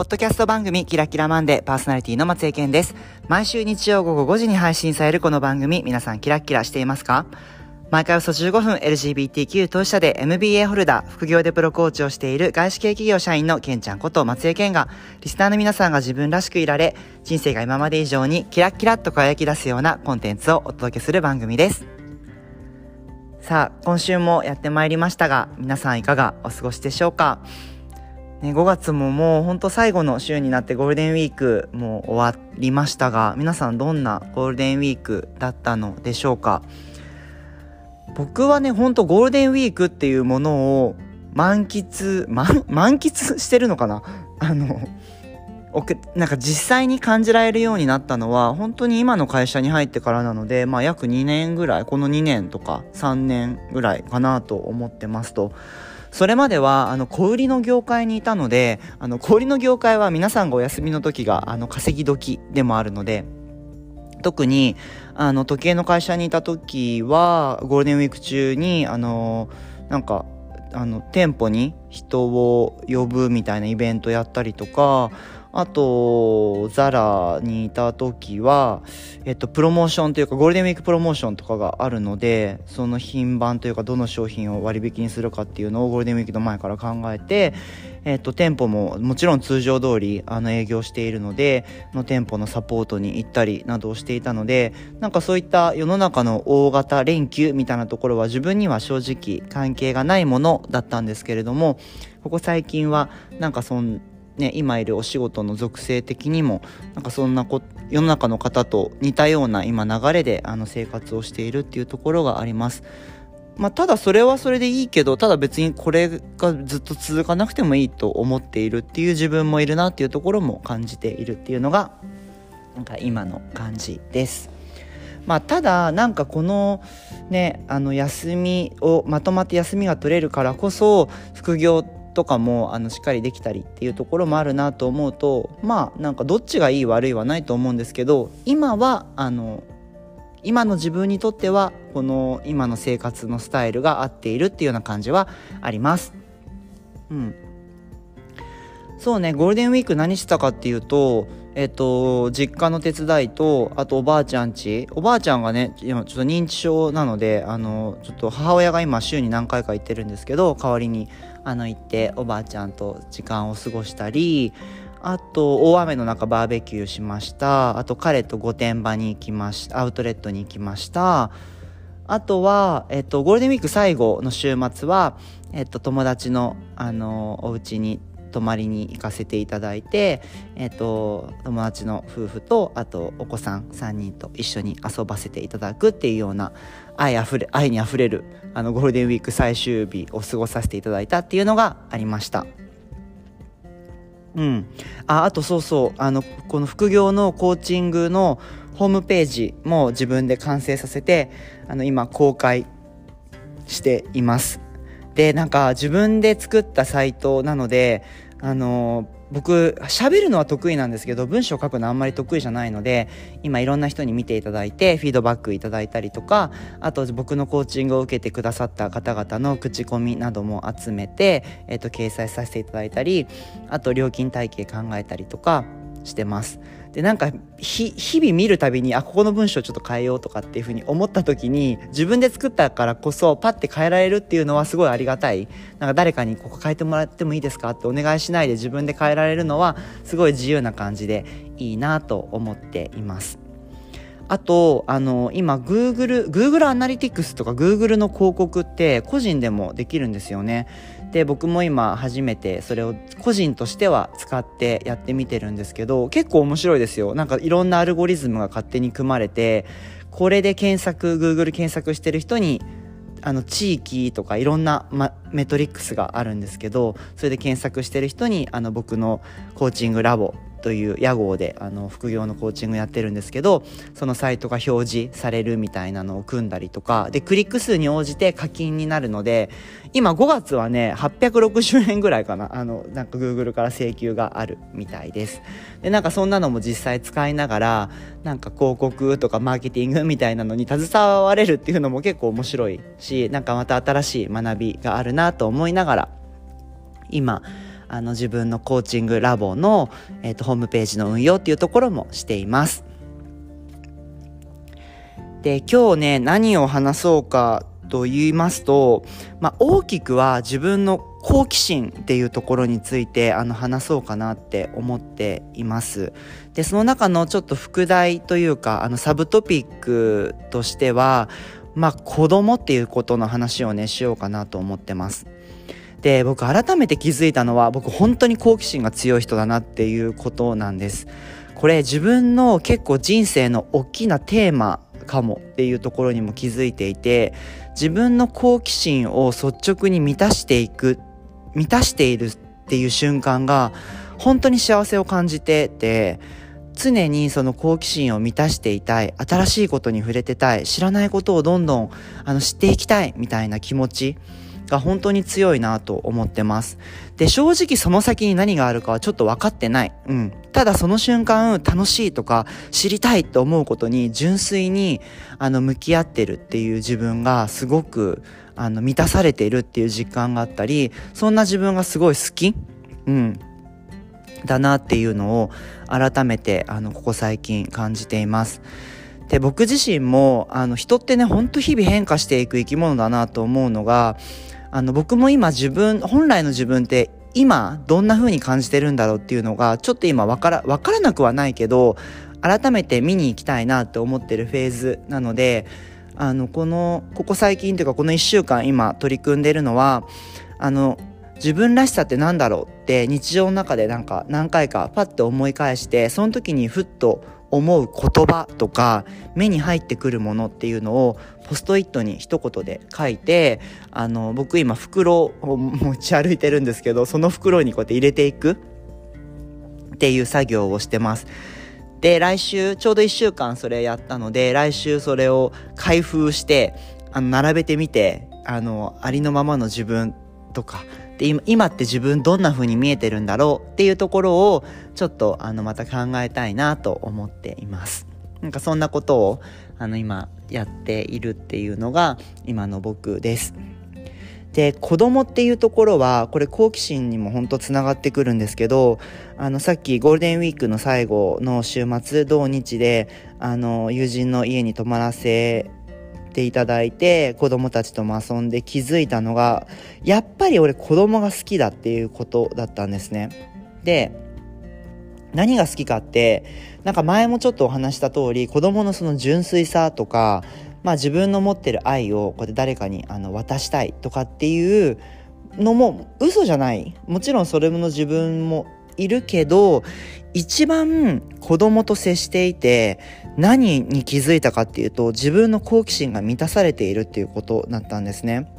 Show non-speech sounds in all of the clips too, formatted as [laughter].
ポッドキャスト番組キラキラマンデーパーソナリティの松江健です。毎週日曜午後5時に配信されるこの番組、皆さんキラキラしていますか？毎回およそ15分 LGBTQ 当事者で MBA ホルダー、副業でプロコーチをしている外資系企業社員のケンちゃんこと松江健が、リスナーの皆さんが自分らしくいられ、人生が今まで以上にキラキラと輝き出すようなコンテンツをお届けする番組です。さあ、今週もやってまいりましたが、皆さんいかがお過ごしでしょうか？ね、5月ももうほんと最後の週になってゴールデンウィークも終わりましたが、皆さんどんなゴールデンウィークだったのでしょうか？僕はね、ほんとゴールデンウィークっていうものを満喫、満、満喫してるのかな？あの、なんか実際に感じられるようになったのは本当に今の会社に入ってからなので、まあ約2年ぐらい、この2年とか3年ぐらいかなと思ってますと。それまではあの小売りの業界にいたのであの小売りの業界は皆さんがお休みの時があの稼ぎ時でもあるので特にあの時計の会社にいた時はゴールデンウィーク中にあのなんかあの店舗に人を呼ぶみたいなイベントやったりとかあと、ザラにいた時は、えっと、プロモーションというか、ゴールデンウィークプロモーションとかがあるので、その品番というか、どの商品を割引にするかっていうのをゴールデンウィークの前から考えて、えっと、店舗ももちろん通常通り、あの、営業しているので、の店舗のサポートに行ったりなどをしていたので、なんかそういった世の中の大型連休みたいなところは自分には正直関係がないものだったんですけれども、ここ最近は、なんかそんね、今いるお仕事の属性的にもなんかそんなこ世の中の方と似たような今流れであの生活をしているっていうところがあります。まあ、ただそれはそれでいいけどただ別にこれがずっと続かなくてもいいと思っているっていう自分もいるなっていうところも感じているっていうのがなんか今の感じです。まあ、ただなんかこのねあの休みをまとまって休みが取れるからこそ副業ってとかもあのしっかりできたりっていうところもあるなと思うとまあなんかどっちがいい悪いはないと思うんですけど今はあの今の自分にとってはこの今の生活のスタイルが合っているっていうような感じはあります。うん。そうね、ゴールデンウィーク何したかっていうと、えっと、実家の手伝いと、あとおばあちゃんち。おばあちゃんがね、今ちょっと認知症なので、あの、ちょっと母親が今週に何回か行ってるんですけど、代わりにあの行っておばあちゃんと時間を過ごしたりあと大雨の中バーベキューしました。あと彼と御殿場に行きました。アウトレットに行きました。あとは、えっと、ゴールデンウィーク最後の週末は、えっと、友達の、あの、お家に泊まりに行かせていただいて、えっと、友達の夫婦と、あと、お子さん3人と一緒に遊ばせていただくっていうような、愛あふれ、愛にあふれる、あの、ゴールデンウィーク最終日を過ごさせていただいたっていうのがありました。うん。あ、あとそうそう、あの、この副業のコーチングのホームページも自分で完成させて、あの、今公開しています。で、なんか自分で作ったサイトなので、あの僕喋るのは得意なんですけど文章を書くのあんまり得意じゃないので今いろんな人に見ていただいてフィードバックいただいたりとかあと僕のコーチングを受けてくださった方々の口コミなども集めて、えー、と掲載させていただいたりあと料金体系考えたりとかしてます。でなんか日々見るたびにあここの文章ちょっと変えようとかっていうふうに思った時に自分で作ったからこそパッて変えられるっていうのはすごいありがたいなんか誰かにここ変えてもらってもいいですかってお願いしないで自分で変えられるのはすごい自由な感じでいいなと思っています。あと、あの、今、Google、Google アナリティクスとか Google の広告って個人でもできるんですよね。で、僕も今初めてそれを個人としては使ってやってみてるんですけど、結構面白いですよ。なんかいろんなアルゴリズムが勝手に組まれて、これで検索、Google 検索してる人にあの地域とかいろんな、ま、メトリックスがあるんですけどそれで検索してる人にあの僕のコーチングラボという屋号であの副業のコーチングやってるんですけどそのサイトが表示されるみたいなのを組んだりとかでクリック数に応じて課金になるので今5月はね860円ぐらいかな。あのなんか Google から請求があるみたいです。でなんかそんなのも実際使いながらなんか広告とかマーケティングみたいなのに携われるっていうのも結構面白いしなんかまた新しい学びがあるなと思いながら今あの自分のコーチングラボの、えーと、ホームページの運用っていうところもしています。で今日ね何を話そうかと言いますと、まあ、大きくは自分の好奇心っていうところについてあの話そうかなって思っています。で、その中のちょっと副題というか、あのサブトピックとしては、まあ子供っていうことの話をね、しようかなと思ってます。で、僕改めて気づいたのは、僕本当に好奇心が強い人だなっていうことなんです。これ自分の結構人生の大きなテーマかもっていうところにも気づいていて自分の好奇心を率直に満たしていく満たしているっていう瞬間が本当に幸せを感じてて常にその好奇心を満たしていたい新しいことに触れてたい知らないことをどんどんあの知っていきたいみたいな気持ちが本当に強いなと思ってます。で、正直その先に何があるかはちょっと分かってない。うん。ただその瞬間楽しいとか知りたいと思うことに純粋にあの向き合ってるっていう自分がすごくあの満たされているっていう実感があったり、そんな自分がすごい好き？うん。だなっていうのを改めてあのここ最近感じています。で僕自身もあの人ってねほんと日々変化していく生き物だなと思うのがあの僕も今自分本来の自分って今どんな風に感じてるんだろうっていうのがちょっと今わからわからなくはないけど改めて見に行きたいなって思ってるフェーズなのであのこのここ最近というかこの1週間今取り組んでるのはあの自分らしさって何だろうって日常の中でなんか何回かパッと思い返してその時にふっと思う言葉とか目に入ってくるものっていうのをポストイットに一言で書いてあの僕今袋を持ち歩いてるんですけどその袋にこうやって入れていくっていう作業をしてます。で来週ちょうど1週間それやったので来週それを開封してあの並べてみてあのありのままの自分とかで今って自分どんな風に見えてるんだろうっていうところをちょっとあのまた考えたいなと思っています。なんかそんなことをあの今やっているっていうのが今の僕です。で子供っていうところはこれ好奇心にも本当つながってくるんですけどあのさっきゴールデンウィークの最後の週末土日であの友人の家に泊まらせていただいて子供たちとも遊んで気づいたのがやっぱり俺子供が好きだっていうことだったんですね。で何が好きかってなんか前もちょっとお話した通り子供のその純粋さとか、まあ、自分の持ってる愛をこうやって誰かにあの渡したいとかっていうのも嘘じゃないもちろんそれの自分もいるけど一番子供と接していて何に気づいたかっていうと自分の好奇心が満たされているっていうことだったんですね。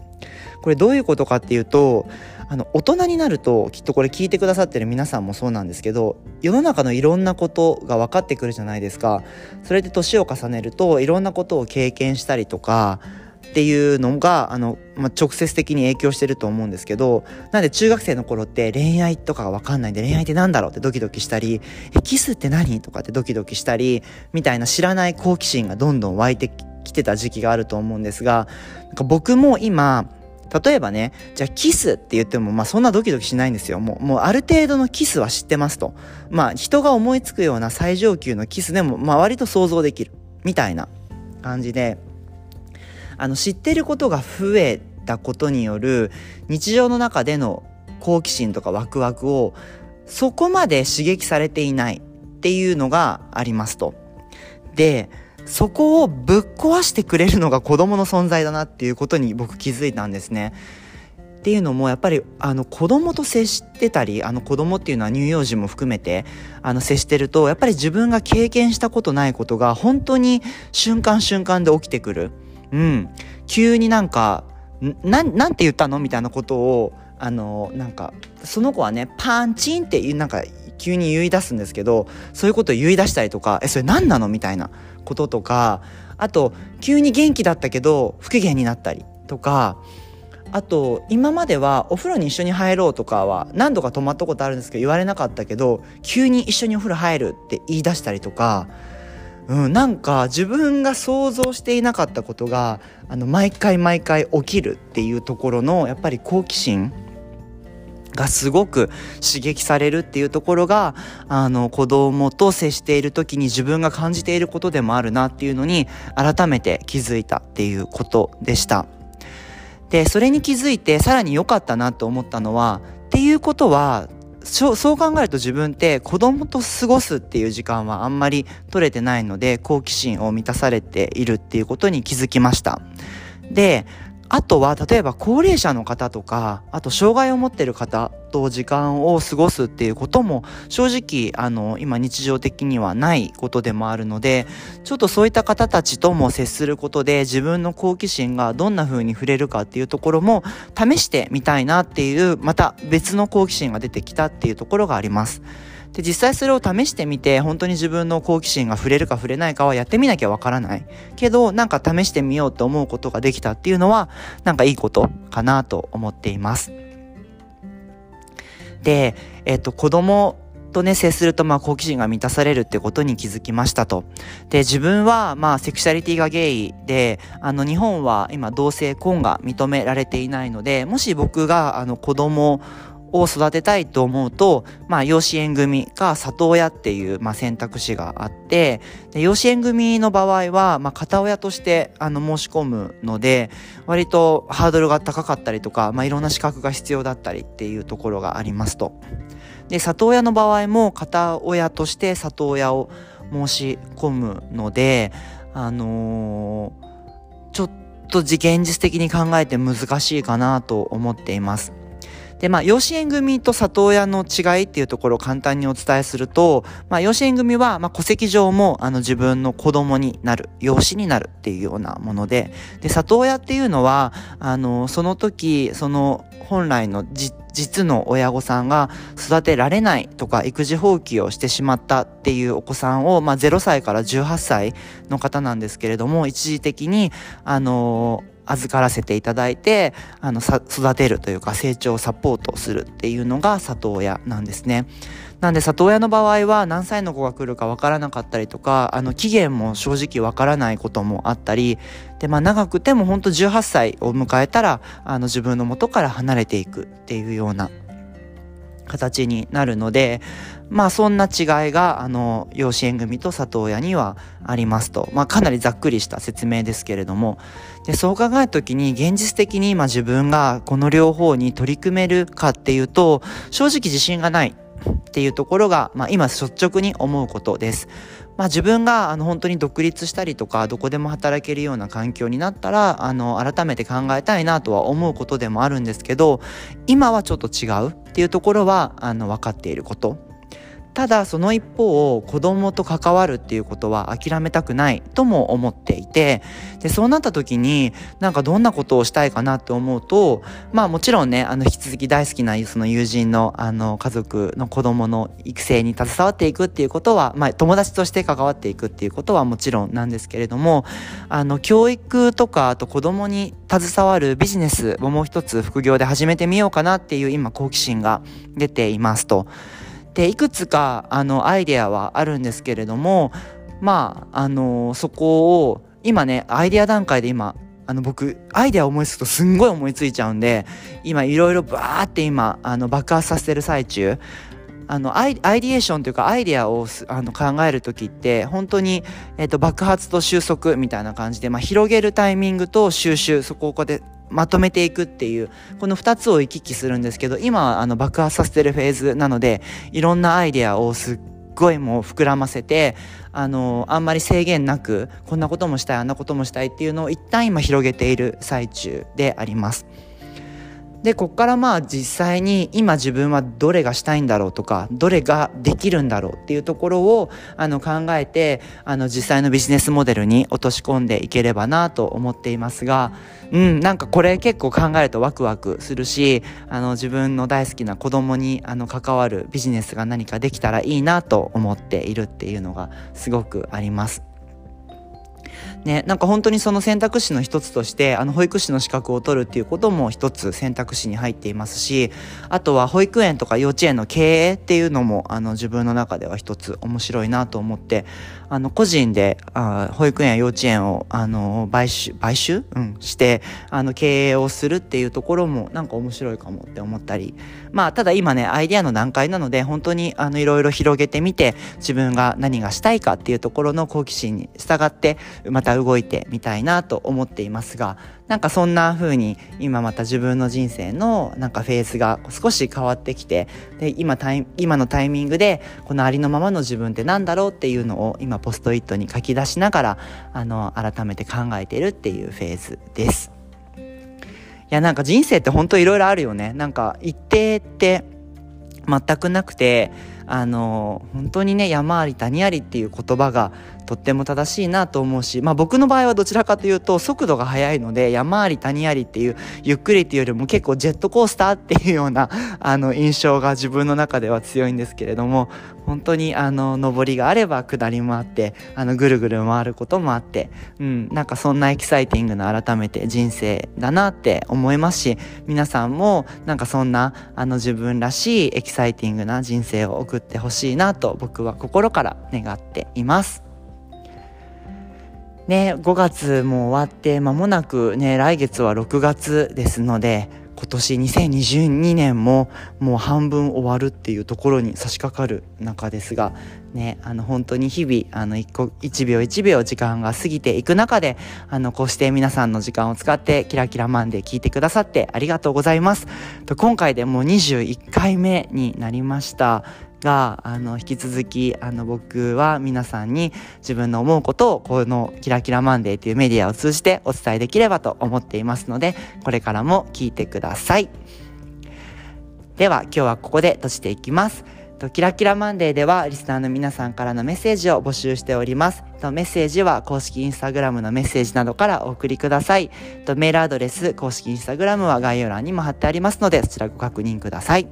これどういうことかっていうとあの大人になるときっとこれ聞いてくださってる皆さんもそうなんですけど世の中のいろんなことが分かってくるじゃないですかそれで年を重ねるといろんなことを経験したりとかっていうのがあの、まあ、直接的に影響してると思うんですけどなんで中学生の頃って恋愛とかが分かんないんで恋愛って何だろうってドキドキしたりえキスって何とかってドキドキしたりみたいな知らない好奇心がどんどん湧いてきてた時期があると思うんですがなんか僕も今例えばね、じゃあキスって言っても、まあそんなドキドキしないんですよ。もう、もうある程度のキスは知ってますと。まあ人が思いつくような最上級のキスでも、まあ割と想像できる。みたいな感じで、あの知ってることが増えたことによる日常の中での好奇心とかワクワクをそこまで刺激されていないっていうのがありますと。で、そこをぶっ壊してくれるのが子供の存在だなっていうことに僕気づいたんですね。っていうのもやっぱりあの子供と接してたりあの子供っていうのは乳幼児も含めてあの接してるとやっぱり自分が経験したことないことが本当に瞬間瞬間で起きてくる。うん、急になんかななんて言ったの？みたいなことをあのなんかその子はねパンチンってなんか急に言い出すんですけどそういうことを言い出したりとかえそれ何なの？みたいなこととかあと急に元気だったけど不機嫌になったりとかあと今まではお風呂に一緒に入ろうとかは何度か泊まったことあるんですけど言われなかったけど急に一緒にお風呂入るって言い出したりとかうん、なんか自分が想像していなかったことがあの毎回毎回起きるっていうところのやっぱり好奇心がすごく刺激されるっていうところが、あの、子供と接している時に自分が感じていることでもあるなっていうのに、改めて気づいたっていうことでした。で、それに気づいてさらに良かったなと思ったのは、っていうことは、そう考えると自分って子供と過ごすっていう時間はあんまり取れてないので好奇心を満たされているっていうことに気づきました。で、あとは、例えば高齢者の方とか、あと障害を持ってる方と時間を過ごすっていうことも、正直、あの、今日常的にはないことでもあるので、ちょっとそういった方たちとも接することで、自分の好奇心がどんな風に触れるかっていうところも、試してみたいなっていう、また別の好奇心が出てきたっていうところがあります。で、実際それを試してみて、本当に自分の好奇心が触れるか触れないかはやってみなきゃわからない。けど、なんか試してみようと思うことができたっていうのは、なんかいいことかなと思っています。で、えっと、子供とね、接すると、まあ、好奇心が満たされるってことに気づきましたと。で、自分は、まあ、セクシャリティがゲイで、あの、日本は今、同性婚が認められていないので、もし僕が、あの、子供を育てたいと思うと、まあ、養子縁組か里親っていう、まあ、選択肢があって、で養子縁組の場合は、まあ、片親として、あの、申し込むので、割とハードルが高かったりとか、まあ、いろんな資格が必要だったりっていうところがありますと。で、里親の場合も、片親として里親を申し込むので、あのー、ちょっと現実的に考えて難しいかなと思っています。で、まあ、養子縁組と里親の違いっていうところを簡単にお伝えすると、まあ、養子縁組は、まあ、戸籍上も、あの、自分の子供になる、養子になるっていうようなもので、で、里親っていうのは、あの、その時、その、本来の実の親御さんが育てられないとか育児放棄をしてしまったっていうお子さんを、まあ、0歳から18歳の方なんですけれども一時的にあの預からせていただいて、あの、育てるというか成長をサポートするっていうのが里親なんですね。なんで里親の場合は何歳の子が来るかわからなかったりとか、あの期限も正直わからないこともあったり、で、まあ長くても本当18歳を迎えたら、あの自分の元から離れていくっていうような形になるので、まあそんな違いが、あの、養子縁組と里親にはありますと。まあかなりざっくりした説明ですけれども。で、そう考えた時に現実的に今自分がこの両方に取り組めるかっていうと、正直自信がないっていうところが、まあ今率直に思うことです。まあ自分があの本当に独立したりとかどこでも働けるような環境になったらあの改めて考えたいなとは思うことでもあるんですけど今はちょっと違うっていうところはあの分かっていること。ただその一方子供と関わるっていうことは諦めたくないとも思っていてでそうなった時になんかどんなことをしたいかなって思うとまあもちろんねあの引き続き大好きなその友人のあの家族の子供の育成に携わっていくっていうことはまあ友達として関わっていくっていうことはもちろんなんですけれどもあの教育とかあと子供に携わるビジネスをもう一つ副業で始めてみようかなっていう今好奇心が出ていますと。でいくつかあのアイデアはあるんですけれどもまああのそこを今ねアイデア段階で今あの僕アイデア思いつくとすんごい思いついちゃうんで今いろいろバーって今あの爆発させてる最中あのアイディエーションというかアイデアをあの考える時って本当に、えー、と爆発と収束みたいな感じで、まあ、広げるタイミングと収集そこをこうでまとめていくっていう、この2つを行き来するんですけど、今はあの爆発させてるフェーズなので、いろんなアイデアをすっごいもう膨らませて、あの、あんまり制限なく、こんなこともしたい、あんなこともしたいっていうのを一旦今広げている最中であります。でこっからまあ実際に今自分はどれがしたいんだろうとかどれができるんだろうっていうところをあの考えてあの実際のビジネスモデルに落とし込んでいければなと思っていますがうんなんかこれ結構考えるとワクワクするしあの自分の大好きな子供にあの関わるビジネスが何かできたらいいなと思っているっていうのがすごくあります。ね、なんか本当にその選択肢の一つとして、あの保育士の資格を取るっていうことも一つ選択肢に入っていますし、あとは保育園とか幼稚園の経営っていうのも、あの自分の中では一つ面白いなと思って、あの個人で、あ保育園や幼稚園を、あの、買収、買収？うん、して、あの経営をするっていうところもなんか面白いかもって思ったり、まあ、ただ今ね、アイデアの段階なので、本当にあのいろいろ広げてみて、自分が何がしたいかっていうところの好奇心に従って、また動いてみたいなと思っていますが、なんかそんな風に今また自分の人生のなんかフェーズが少し変わってきて、で、今タイ今のタイミングでこのありのままの自分って何だろうっていうのを今ポストイットに書き出しながら、あの、改めて考えてるっていうフェーズです。いや、なんか人生って本当いろいろあるよね。なんか一定って全くなくて、あの、本当にね、山あり谷ありっていう言葉がとっても正しいなと思うし、まあ僕の場合はどちらかというと速度が速いので山あり谷ありっていうゆっくりっていうよりも結構ジェットコースターっていうような [laughs] あの印象が自分の中では強いんですけれども本当にあの上りがあれば下りもあってあのぐるぐる回ることもあってうんなんかそんなエキサイティングな改めて人生だなって思いますし皆さんもなんかそんなあの自分らしいエキサイティングな人生を送ってほしいなと僕は心から願っています。ね、5月も終わって間もなくね、来月は6月ですので、今年2022年ももう半分終わるっていうところに差し掛かる中ですが、ね、あの本当に日々、あの一個、一秒一秒時間が過ぎていく中で、あのこうして皆さんの時間を使ってキラキラマンで聞いてくださってありがとうございます。と今回でもう21回目になりました。があの引き続きあの僕は皆さんに自分の思うことをこの「キラキラマンデー」というメディアを通じてお伝えできればと思っていますのでこれからも聞いてくださいでは今日はここで閉じていきますキラキラマンデーではリスナーの皆さんからのメッセージを募集しております。メッセージは公式インスタグラムのメッセージなどからお送りください。メールアドレス、公式インスタグラムは概要欄にも貼ってありますのでそちらご確認ください。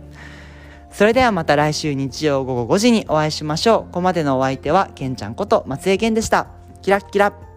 それではまた来週日曜午後5時にお会いしましょう。ここまでのお相手は、けんちゃんこと松江健でした。キラッキラ。